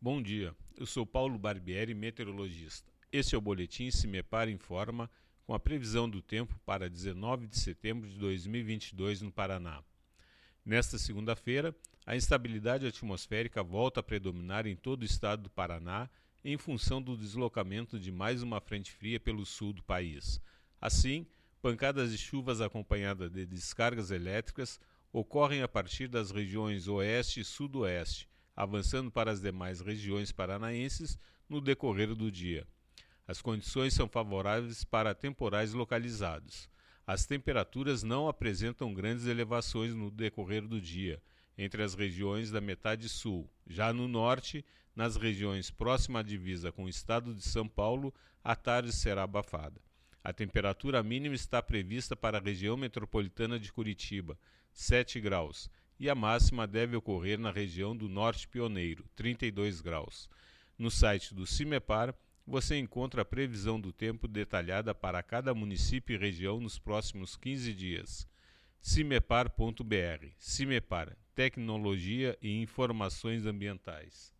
Bom dia, eu sou Paulo Barbieri, meteorologista. Este é o Boletim Se Me Para Informa, com a previsão do tempo para 19 de setembro de 2022 no Paraná. Nesta segunda-feira, a instabilidade atmosférica volta a predominar em todo o estado do Paraná em função do deslocamento de mais uma frente fria pelo sul do país. Assim, pancadas de chuvas acompanhadas de descargas elétricas ocorrem a partir das regiões oeste e sudoeste, avançando para as demais regiões paranaenses no decorrer do dia. As condições são favoráveis para temporais localizados. As temperaturas não apresentam grandes elevações no decorrer do dia, entre as regiões da metade sul. Já no norte, nas regiões próximas à divisa com o estado de São Paulo, a tarde será abafada. A temperatura mínima está prevista para a região metropolitana de Curitiba, 7 graus, e a máxima deve ocorrer na região do Norte Pioneiro, 32 graus. No site do CIMEPAR, você encontra a previsão do tempo detalhada para cada município e região nos próximos 15 dias. cimepar.br. CIMEPAR Tecnologia e Informações Ambientais.